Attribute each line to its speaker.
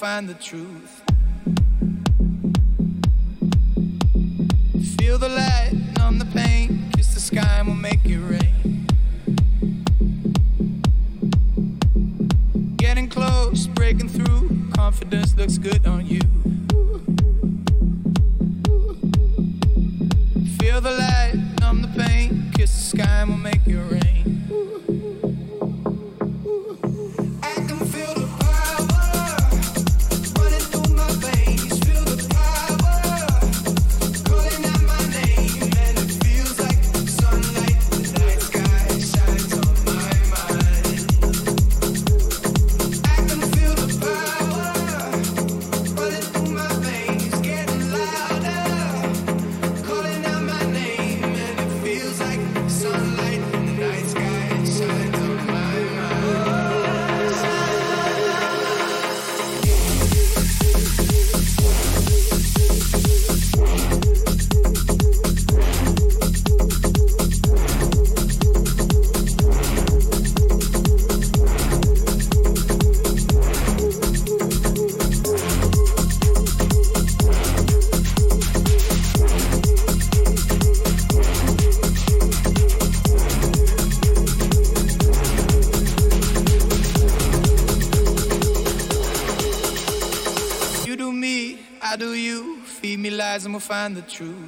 Speaker 1: find the truth. Find the truth.